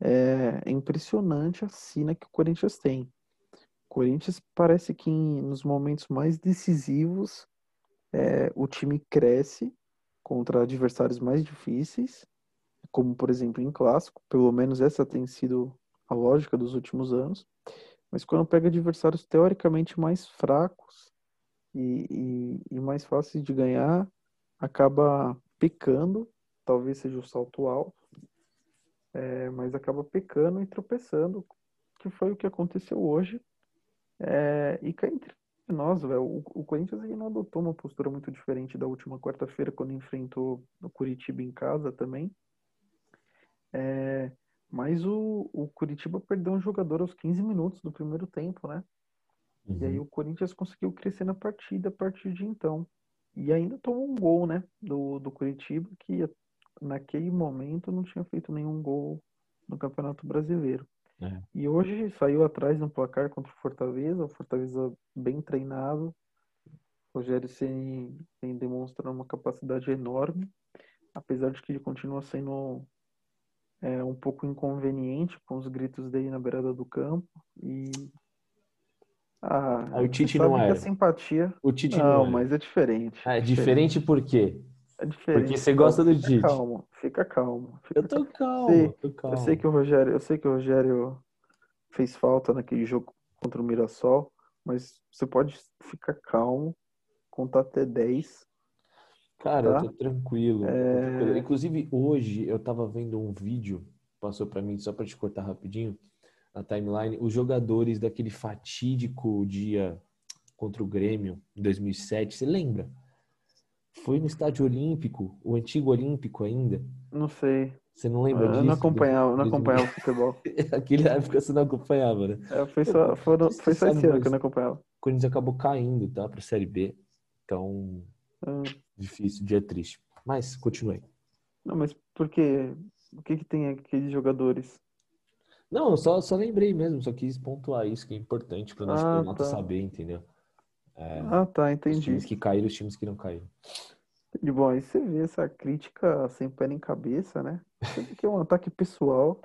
É, é impressionante a sina que o Corinthians tem. Corinthians parece que nos momentos mais decisivos é, o time cresce contra adversários mais difíceis, como por exemplo em clássico, pelo menos essa tem sido a lógica dos últimos anos. Mas quando pega adversários teoricamente mais fracos e, e, e mais fáceis de ganhar, acaba pecando, talvez seja o salto alto, é, mas acaba pecando e tropeçando, que foi o que aconteceu hoje é, e cá entre nós, o, o Corinthians não adotou uma postura muito diferente da última quarta-feira, quando enfrentou o Curitiba em casa também. É, mas o, o Curitiba perdeu um jogador aos 15 minutos do primeiro tempo, né? Uhum. E aí uhum. o Corinthians conseguiu crescer na partida a partir de então. E ainda tomou um gol, né, do, do Curitiba, que naquele momento não tinha feito nenhum gol no Campeonato Brasileiro. É. E hoje saiu atrás no placar contra o Fortaleza, o Fortaleza bem treinado. O Rogério Ceni tem demonstrado uma capacidade enorme, apesar de que ele continua sendo é, um pouco inconveniente com os gritos dele na beirada do campo. E ah, o Tite não é. A simpatia. O Tite não, não é. mas é diferente. Ah, é diferente, diferente por quê? É diferente. Porque você gosta do Tite. Calma, fica calmo. Fica eu tô calmo, sei, tô calmo. Eu sei que o Rogério, eu sei que o Rogério fez falta naquele jogo contra o Mirassol, mas você pode ficar calmo, contar até 10. Cara, tá? eu tô tranquilo. É... Inclusive, hoje eu tava vendo um vídeo, passou para mim, só para te cortar rapidinho, na timeline, os jogadores daquele fatídico dia contra o Grêmio, em 2007, você lembra? Foi no estádio olímpico, o antigo olímpico ainda. Não sei. Você não lembra eu disso? Não acompanhava, não acompanhava futebol. Aquela época você não acompanhava, né? É, foi só, foram, foi só esse ano que eu não acompanhava. O Corinthians acabou caindo, tá? Pra Série B. Então, hum. difícil, dia triste. Mas, continuei. Não, mas por quê? O que que tem aqueles jogadores? Não, só, só lembrei mesmo, só quis pontuar isso, que é importante para o nosso ah, tá. saber, entendeu? É, ah, tá, entendi. Os times que caíram, os times que não caíram. De bom, aí você vê essa crítica sem pé nem cabeça, né? Que é um ataque pessoal.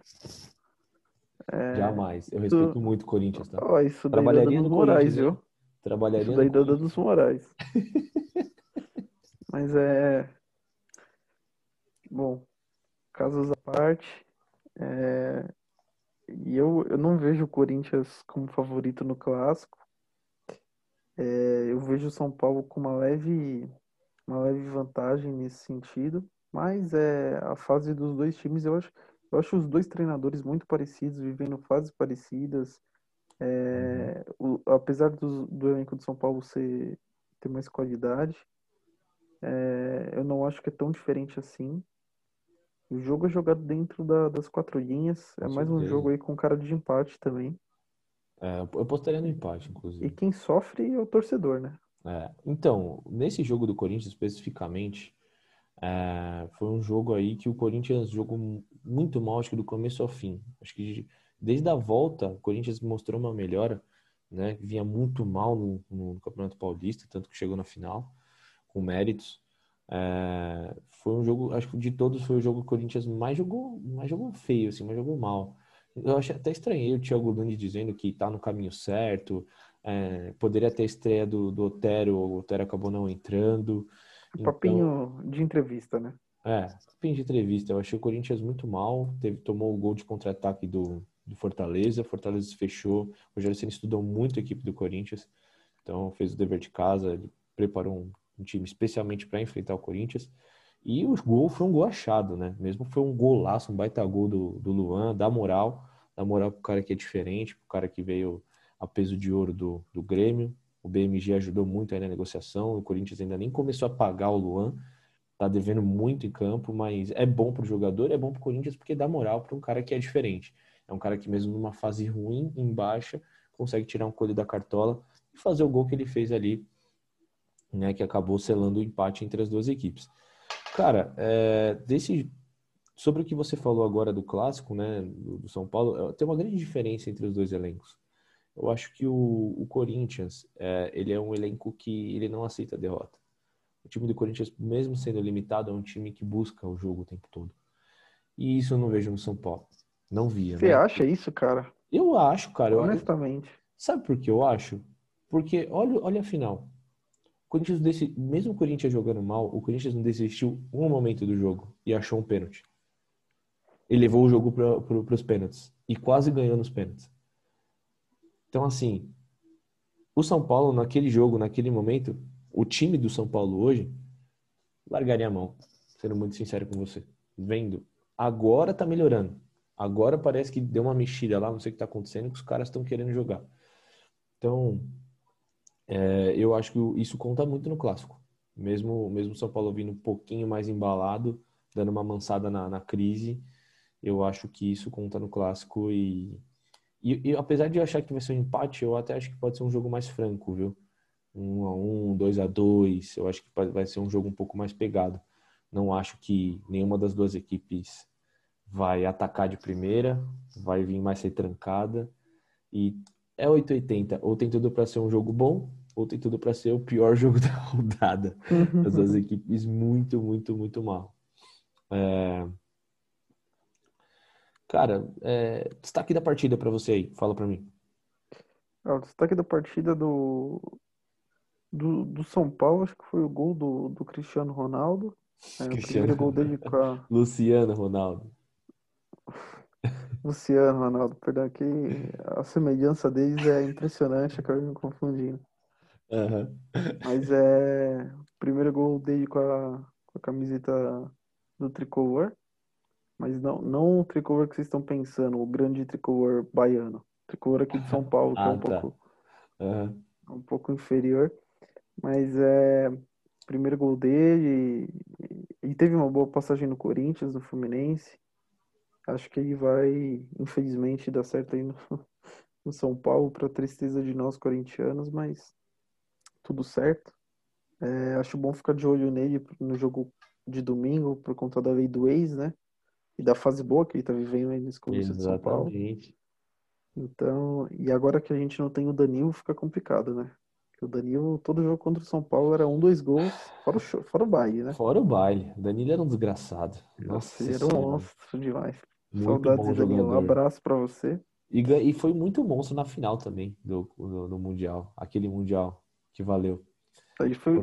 É... Jamais. Eu respeito muito o Corinthians, tá? Oh, isso daí Trabalharia dos Moraes, viu? Trabalharia isso daí dá dos Moraes. Mas é. Bom, casos à parte. É... E eu, eu não vejo o Corinthians como favorito no clássico. É, eu vejo o São Paulo com uma leve, uma leve vantagem nesse sentido, mas é a fase dos dois times, eu acho, eu acho os dois treinadores muito parecidos, vivendo fases parecidas. É, o, apesar do, do elenco do São Paulo ser, ter mais qualidade, é, eu não acho que é tão diferente assim. O jogo é jogado dentro da, das quatro linhas. É mais um jogo aí com cara de empate também. É, eu postaria no empate, inclusive. E quem sofre é o torcedor, né? É, então, nesse jogo do Corinthians especificamente, é, foi um jogo aí que o Corinthians jogou muito mal, acho que do começo ao fim. Acho que desde a volta, o Corinthians mostrou uma melhora, né? Vinha muito mal no, no Campeonato Paulista, tanto que chegou na final, com méritos. É, foi um jogo, acho que de todos foi o jogo que o Corinthians mais jogou, mais jogou feio, assim, mais jogou mal. Eu achei até estranhei o Thiago Nunes dizendo que tá no caminho certo, é, poderia ter estreia do, do Otero, o Otero acabou não entrando. Papinho então, de entrevista, né? É, papinho de entrevista. Eu achei o Corinthians muito mal, teve, tomou o gol de contra-ataque do, do Fortaleza, Fortaleza fechou, o Rogério Senna estudou muito a equipe do Corinthians, então fez o dever de casa, preparou um um time especialmente para enfrentar o Corinthians. E o gol foi um gol achado, né? Mesmo foi um golaço, um baita gol do, do Luan, dá moral, dá moral pro cara que é diferente, pro cara que veio a peso de ouro do, do Grêmio. O BMG ajudou muito aí na negociação, o Corinthians ainda nem começou a pagar o Luan, tá devendo muito em campo, mas é bom pro jogador, é bom pro Corinthians porque dá moral para um cara que é diferente. É um cara que mesmo numa fase ruim, em baixa, consegue tirar um colho da cartola e fazer o gol que ele fez ali né, que acabou selando o empate entre as duas equipes. Cara, é, desse, sobre o que você falou agora do clássico, né, do, São Paulo, tem uma grande diferença entre os dois elencos. Eu acho que o, o Corinthians, é, ele é um elenco que ele não aceita derrota. O time do Corinthians, mesmo sendo limitado, é um time que busca o jogo o tempo todo. E isso eu não vejo no São Paulo. Não via. Você né? acha isso, cara? Eu acho, cara. Honestamente. Eu, sabe por que eu acho? Porque olha, olha a final. Corinthians desse, mesmo o Corinthians jogando mal, o Corinthians não desistiu um momento do jogo e achou um pênalti. Ele levou o jogo para pro, os pênaltis e quase ganhou nos pênaltis. Então, assim, o São Paulo, naquele jogo, naquele momento, o time do São Paulo hoje largaria a mão, sendo muito sincero com você. Vendo, agora tá melhorando. Agora parece que deu uma mexida lá, não sei o que tá acontecendo, que os caras estão querendo jogar. Então, é, eu acho que isso conta muito no clássico. Mesmo mesmo São Paulo vindo um pouquinho mais embalado, dando uma mansada na, na crise, eu acho que isso conta no clássico e, E, e, apesar de eu achar que vai ser um empate, eu até acho que pode ser um jogo mais franco, viu? Um a um, dois a dois. Eu acho que vai ser um jogo um pouco mais pegado. Não acho que nenhuma das duas equipes vai atacar de primeira, vai vir mais ser trancada. E é 880. Ou tem tudo para ser um jogo bom, ou tem tudo para ser o pior jogo da rodada. As duas equipes muito, muito, muito mal. É... Cara, é... destaque da partida para você aí. Fala para mim. É, o destaque da partida do... do, do São Paulo, acho que foi o gol do, do Cristiano Ronaldo. É, Cristiano... O primeiro gol dele com a... Luciano Ronaldo. Luciano Ronaldo, perdão, que a semelhança deles é impressionante, acabei me confundindo. Uhum. Mas é o primeiro gol dele com a, com a camiseta do tricolor, mas não, não o tricolor que vocês estão pensando, o grande tricolor baiano. O tricolor aqui de São Paulo, que ah, é um tá. pouco uhum. um pouco inferior. Mas é primeiro gol dele e, e teve uma boa passagem no Corinthians, no Fluminense. Acho que ele vai, infelizmente, dar certo aí no, no São Paulo, para tristeza de nós corintianos, mas tudo certo. É, acho bom ficar de olho nele no jogo de domingo, por conta da lei do ex, né? E da fase boa que ele tá vivendo aí nesse começo de São Paulo. Então, e agora que a gente não tem o Danilo, fica complicado, né? Porque o Danilo, todo jogo contra o São Paulo era um, dois gols, fora o, show, fora o baile, né? Fora o baile. O Danilo era um desgraçado. Nossa, ele era um monstro demais. Muito Saudades, bom Danilo. Um abraço para você. E, e foi muito monstro na final também do, do, do Mundial. Aquele Mundial que valeu. Ele foi,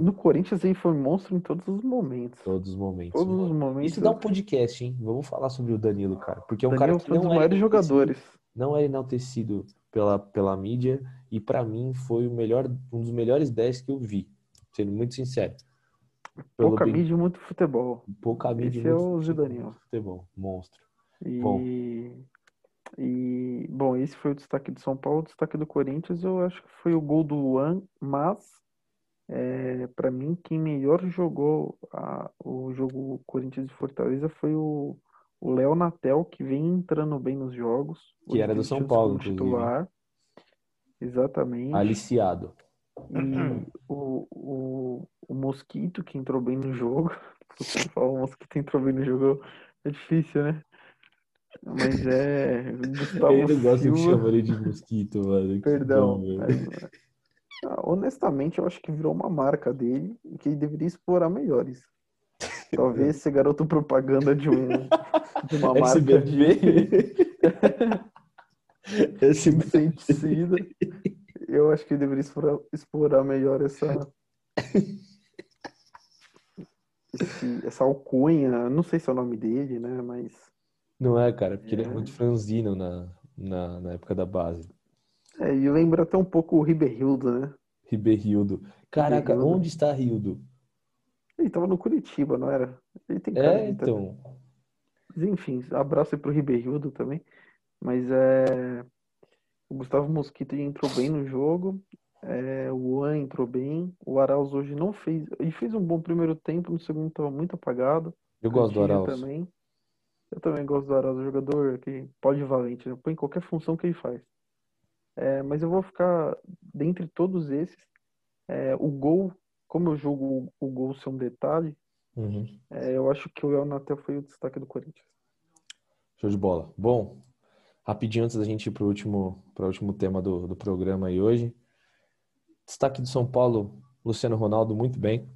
no Corinthians ele foi monstro em todos os momentos. Todos os momentos. Todos os momentos. Isso dá um podcast, hein? Vamos falar sobre o Danilo, cara. Porque é um Danilo cara que foi um dos é maiores jogadores. Não é enaltecido pela, pela mídia e para mim foi o melhor, um dos melhores 10 que eu vi, sendo muito sincero. Pelo Pouca bem... mídia, muito futebol. Pouca mídia, Esse muito é o Danilo. Futebol, monstro. E... Bom. E, bom, esse foi o destaque do São Paulo. O destaque do Corinthians, eu acho que foi o gol do Luan, mas, é, para mim, quem melhor jogou a, o jogo Corinthians e Fortaleza foi o Léo Natel, que vem entrando bem nos jogos. Que era do São Paulo, titular. Exatamente. Aliciado. E o, o, o Mosquito, que entrou bem no jogo. Se falar o Mosquito entrou bem no jogo, é difícil, né? Mas é. Gustavo eu não Silva... de chamar ele de mosquito, mano. Perdão. Bom, mas... ah, honestamente, eu acho que virou uma marca dele e que ele deveria explorar melhores. Talvez ser garoto propaganda de, um, de uma marca de. Esse inseticida. Eu acho que ele deveria explorar, explorar melhor essa. Esse, essa alcunha, não sei se é o nome dele, né? Mas não é, cara, porque é. ele é muito franzino na, na, na, época da base. É, e lembra até um pouco o Riberildo, né? Riberildo. Caraca, Riberildo. onde está Rildo? Ele tava no Curitiba, não era? Ele tem cara É, então. Mas, enfim, abraço aí pro Riberildo também. Mas é. O Gustavo Mosquito entrou bem no jogo. É, o Juan entrou bem. O Arauz hoje não fez. Ele fez um bom primeiro tempo, no segundo estava muito apagado. Eu gosto do Arauz. também. Eu também gosto do Arauz, jogador que pode valente, né? põe qualquer função que ele faz. É, mas eu vou ficar, dentre todos esses, é, o gol, como eu jogo o, gol ser um detalhe, uhum. é, eu acho que o El Natel foi o destaque do Corinthians. Show de bola. Bom, rapidinho antes da gente ir para o último, último tema do, do programa aí hoje. Destaque do São Paulo, Luciano Ronaldo, muito bem.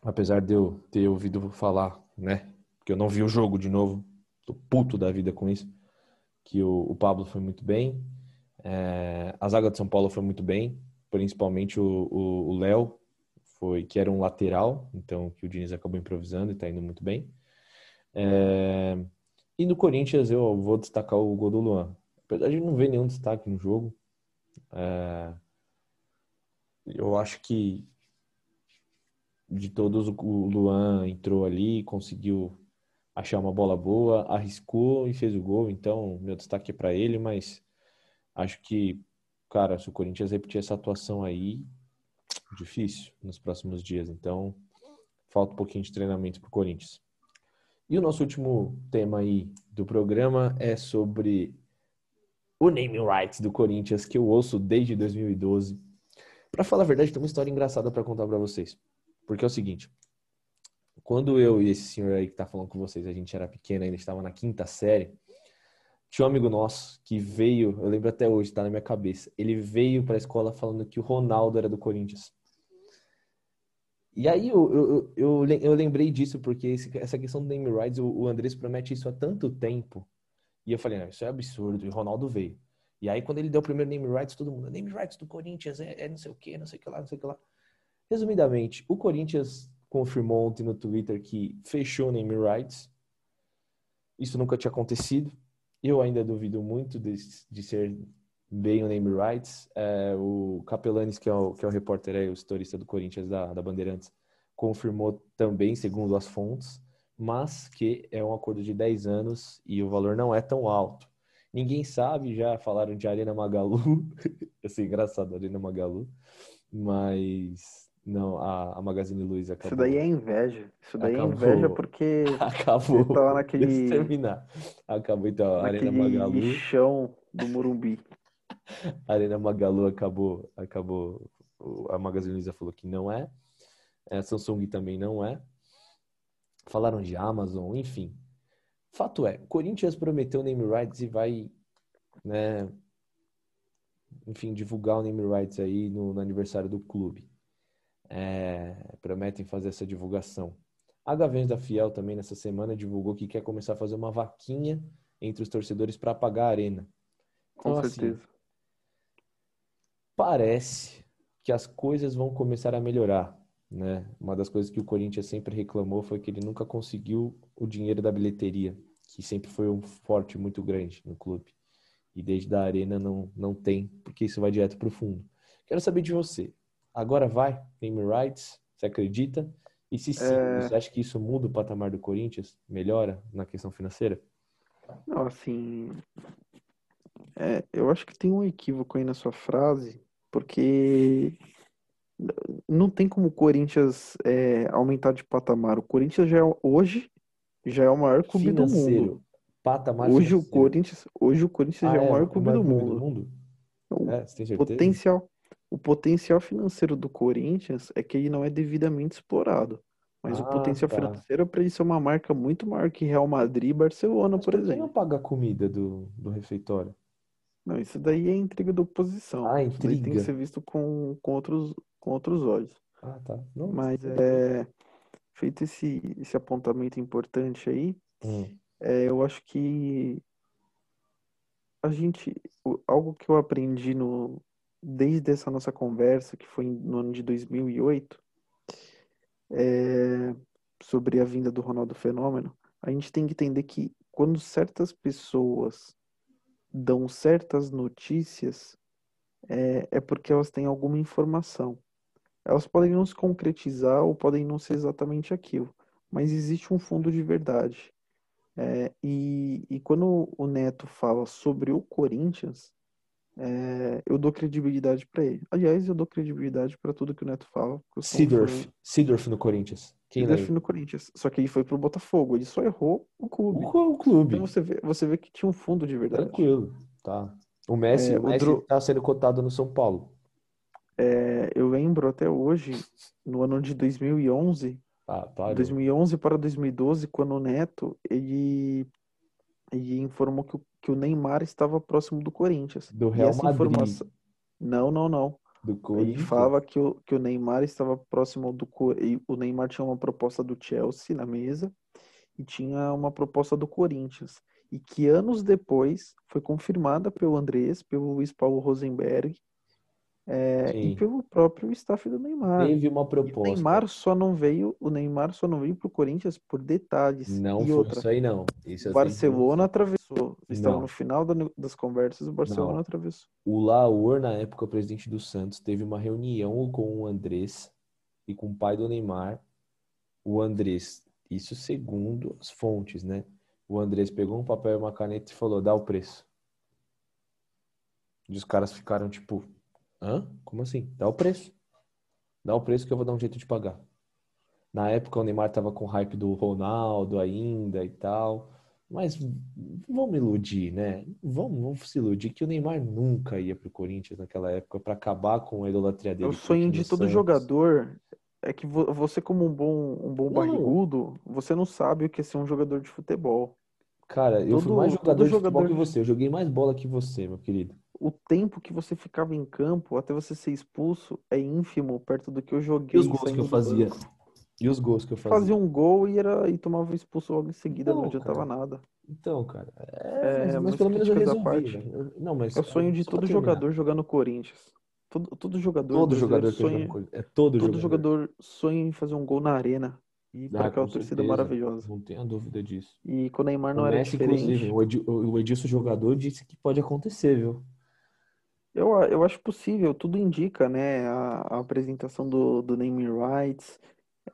Apesar de eu ter ouvido falar, né, porque eu não vi o jogo de novo, tô puto da vida com isso, que o, o Pablo foi muito bem, é, a zaga de São Paulo foi muito bem, principalmente o Léo, foi que era um lateral, então que o Diniz acabou improvisando e está indo muito bem. É, e no Corinthians eu vou destacar o gol do Luan. Apesar de não ver nenhum destaque no jogo, é, eu acho que de todos o Luan entrou ali, conseguiu achar uma bola boa, arriscou e fez o gol, então meu destaque é para ele, mas acho que, cara, se o Corinthians repetir essa atuação aí, difícil nos próximos dias, então falta um pouquinho de treinamento para o Corinthians. E o nosso último tema aí do programa é sobre o naming rights do Corinthians que eu ouço desde 2012. Para falar a verdade, tem uma história engraçada para contar para vocês. Porque é o seguinte, quando eu e esse senhor aí que tá falando com vocês, a gente era pequeno, ainda estava na quinta série, tinha um amigo nosso que veio, eu lembro até hoje, tá na minha cabeça. Ele veio para a escola falando que o Ronaldo era do Corinthians. E aí eu, eu, eu, eu lembrei disso porque esse, essa questão do name rights, o, o Andrés promete isso há tanto tempo. E eu falei, não, isso é absurdo. E o Ronaldo veio. E aí quando ele deu o primeiro name rights, todo mundo, name rights do Corinthians é, é não sei o que, não sei o que lá, não sei o que lá. Resumidamente, o Corinthians confirmou ontem no Twitter que fechou name rights. Isso nunca tinha acontecido. Eu ainda duvido muito de, de ser bem o name rights. É, o Capelanes, que é o, que é o repórter aí, o historista do Corinthians da, da Bandeirantes, confirmou também, segundo as fontes, mas que é um acordo de 10 anos e o valor não é tão alto. Ninguém sabe, já falaram de Arena Magalu, assim, engraçado, Arena Magalu, mas não, a, a Magazine Luiza acabou. Isso daí é inveja. Isso daí acabou. é inveja porque acabou. você tava naquele. terminar. Acabou então, a Arena Magalu. chão do Morumbi. A Arena Magalu acabou, acabou. A Magazine Luiza falou que não é. A Samsung também não é. Falaram de Amazon, enfim. Fato é, Corinthians prometeu name rights e vai, né, enfim, divulgar o name rights aí no, no aniversário do clube é, prometem fazer essa divulgação. A Gaviões da Fiel também nessa semana divulgou que quer começar a fazer uma vaquinha entre os torcedores para pagar a arena. Então, Com assim, certeza. Assim, parece que as coisas vão começar a melhorar. Né? Uma das coisas que o Corinthians sempre reclamou foi que ele nunca conseguiu o dinheiro da bilheteria, que sempre foi um forte muito grande no clube. E desde a arena não, não tem, porque isso vai direto para o fundo. Quero saber de você. Agora vai, name rights, você acredita? E se sim, é... você acha que isso muda o patamar do Corinthians? Melhora na questão financeira? Não, assim. É, eu acho que tem um equívoco aí na sua frase, porque não tem como o Corinthians é, aumentar de patamar. O Corinthians já é, hoje já é o maior clube financeiro. do mundo. Patamar hoje financeiro. o Corinthians, hoje o Corinthians ah, já é, o maior clube, o maior do, clube mundo. do mundo. O é, você tem certeza? potencial, o potencial financeiro do Corinthians é que ele não é devidamente explorado. Mas ah, o potencial tá. financeiro é para ele ser uma marca muito maior que Real Madrid e Barcelona, Mas por, por exemplo. não paga a comida do, do refeitório? Não, isso daí é intriga da oposição. Ah, intriga. Isso tem que ser visto com, com, outros, com outros olhos. Ah, tá. Não, Mas é, feito esse, esse apontamento importante aí, hum. é, eu acho que a gente. Algo que eu aprendi no, desde essa nossa conversa, que foi no ano de 2008, é, sobre a vinda do Ronaldo Fenômeno, a gente tem que entender que quando certas pessoas dão certas notícias, é, é porque elas têm alguma informação. Elas podem não se concretizar ou podem não ser exatamente aquilo, mas existe um fundo de verdade. É, e, e quando o Neto fala sobre o Corinthians, é, eu dou credibilidade para ele. Aliás, eu dou credibilidade para tudo que o Neto fala. Sidorf, Sidorf no Corinthians. Quem no Corinthians. Só que ele foi pro Botafogo. Ele só errou o clube. O, o clube. Então você vê, você vê que tinha um fundo de verdade. Tranquilo, tá. O Messi, é, o Messi Dro... tá sendo cotado no São Paulo. É, eu lembro até hoje, no ano de 2011, ah, 2011 para 2012, quando o Neto ele, ele informou que o que o Neymar estava próximo do Corinthians. Do Real Madrid. Informação... Não, não, não. Do Corinthians. Ele falava que o, que o Neymar estava próximo do o Neymar tinha uma proposta do Chelsea na mesa e tinha uma proposta do Corinthians e que anos depois foi confirmada pelo Andrés, pelo Luiz Paulo Rosenberg é, e pelo próprio staff do Neymar. Teve uma proposta. o Neymar só não veio, o Neymar só não veio para o Corinthians por detalhes. Não e foi outra, isso aí não. Isso o Barcelona atravessou. Estava no final das conversas, o Barcelona não. atravessou. O Laor, na época presidente do Santos, teve uma reunião com o Andrés e com o pai do Neymar. O Andrés, isso segundo as fontes, né? O Andrés pegou um papel e uma caneta e falou: dá o preço. E os caras ficaram tipo, Hã? Como assim? Dá o preço. Dá o preço que eu vou dar um jeito de pagar. Na época o Neymar tava com hype do Ronaldo ainda e tal. Mas vamos iludir, né? Vamos, vamos se iludir que o Neymar nunca ia pro Corinthians naquela época para acabar com a idolatria dele. É o sonho de todo Santos. jogador. É que vo- você, como um bom, um bom Não. barrigudo, você não sabe o que é ser um jogador de futebol. Cara, eu fui Todo- mais todo jogador de futebol jogador que você. Eu joguei mais bola que você, meu querido. O tempo que você ficava em campo até você ser expulso é ínfimo perto do que eu E joguei os gols que eu fazia? E os gols que eu fazia? Fazia um gol e, era, e tomava expulso logo em seguida, não Não, adiantava cara. nada. Então, cara, é, É, mas, pelo menos eu resolvi, parte, né? Não, mas É o sonho de só pra todo jogador jogar no Corinthians. Todo, todo jogador Todo jogador sonha. É todo, todo jogador. jogador sonha em fazer um gol na arena e para Ah, aquela torcida maravilhosa. Não tenha dúvida disso. E com o Neymar O não era Messi, inclusive, diferente. o Edi- o Edilson jogador disse que pode acontecer, viu? Eu, eu acho possível, tudo indica, né? A, a apresentação do, do naming rights,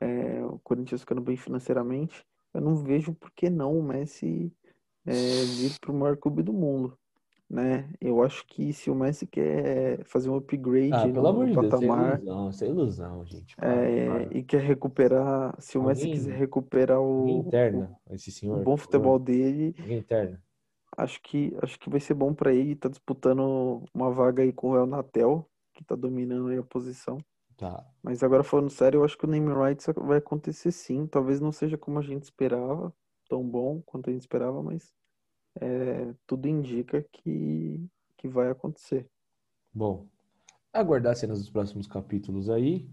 é, o Corinthians ficando bem financeiramente. Eu não vejo por que não o Messi é, vir para o maior clube do mundo, né? Eu acho que se o Messi quer fazer um upgrade Ah, no, pelo amor no de Deus, isso é patamar ilusão, isso é ilusão, gente. Para, é, para. e quer recuperar, se o Messi Alguém- quiser recuperar o, interna esse o senhor. bom por favor. futebol dele, interna. Acho que acho que vai ser bom para ele. Tá disputando uma vaga aí com o El Natel, que tá dominando aí a posição. Tá. Mas agora falando sério, eu acho que o name rights vai acontecer sim. Talvez não seja como a gente esperava, tão bom quanto a gente esperava, mas é, tudo indica que, que vai acontecer. Bom, aguardar cenas dos próximos capítulos aí.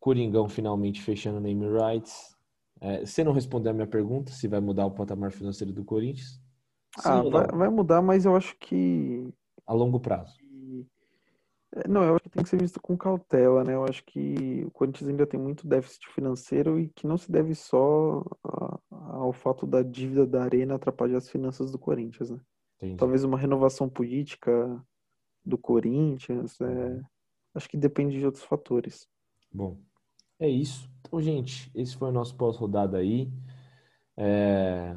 Coringão finalmente fechando name rights. É, você não respondeu a minha pergunta, se vai mudar o patamar financeiro do Corinthians? Sim Ah, vai, vai mudar, mas eu acho que A longo prazo. é, Não, eu acho que tem que ser visto com cautela, né? Eu acho que o Corinthians ainda tem muito déficit financeiro e que não se deve só ao fato da dívida da Arena atrapalhar as finanças do Corinthians, né? Entendi. Talvez uma renovação política do Corinthians, é, Uhum. acho que depende de outros fatores. Bom, é isso. Então, gente, esse foi o nosso pós-rodada aí. É...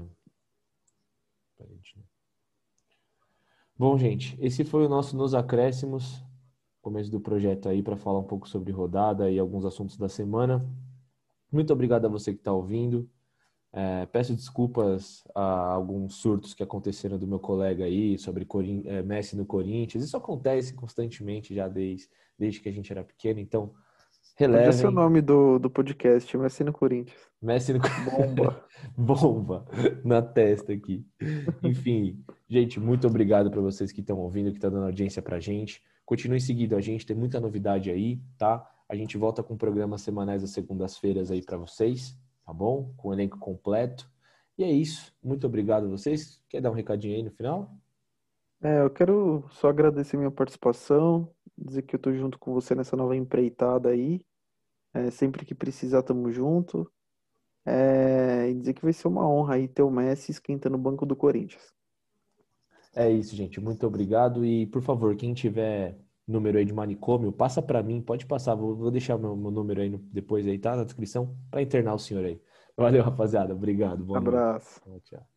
Peraí, deixa eu- Bom, gente, esse foi o nosso Nos Acréscimos, começo do projeto aí para falar um pouco sobre rodada e alguns assuntos da semana. Muito obrigado a você que está ouvindo. É, peço desculpas a alguns surtos que aconteceram do meu colega aí sobre é, Messi no Corinthians. Isso acontece constantemente já desde, desde que a gente era pequeno, então Podia ser o relevem. nome do, do podcast, Messi no Corinthians. Messi no Bomba. bomba na testa aqui. Enfim, gente, muito obrigado para vocês que estão ouvindo, que estão dando audiência pra gente. Continuem seguindo a gente, tem muita novidade aí, tá? A gente volta com programas semanais às segundas-feiras aí para vocês, tá bom? Com o elenco completo. E é isso. Muito obrigado a vocês. Quer dar um recadinho aí no final? É, eu quero só agradecer minha participação, dizer que eu tô junto com você nessa nova empreitada aí. É, sempre que precisar, tamo junto. É, e dizer que vai ser uma honra aí ter o Messi esquentando o banco do Corinthians. É isso, gente. Muito obrigado. E, por favor, quem tiver número aí de manicômio, passa para mim. Pode passar. Vou, vou deixar meu, meu número aí no- depois aí, tá? Na descrição, para internar o senhor aí. Valeu, rapaziada. Obrigado. Boa noite. Abraço. Tchau, tchau.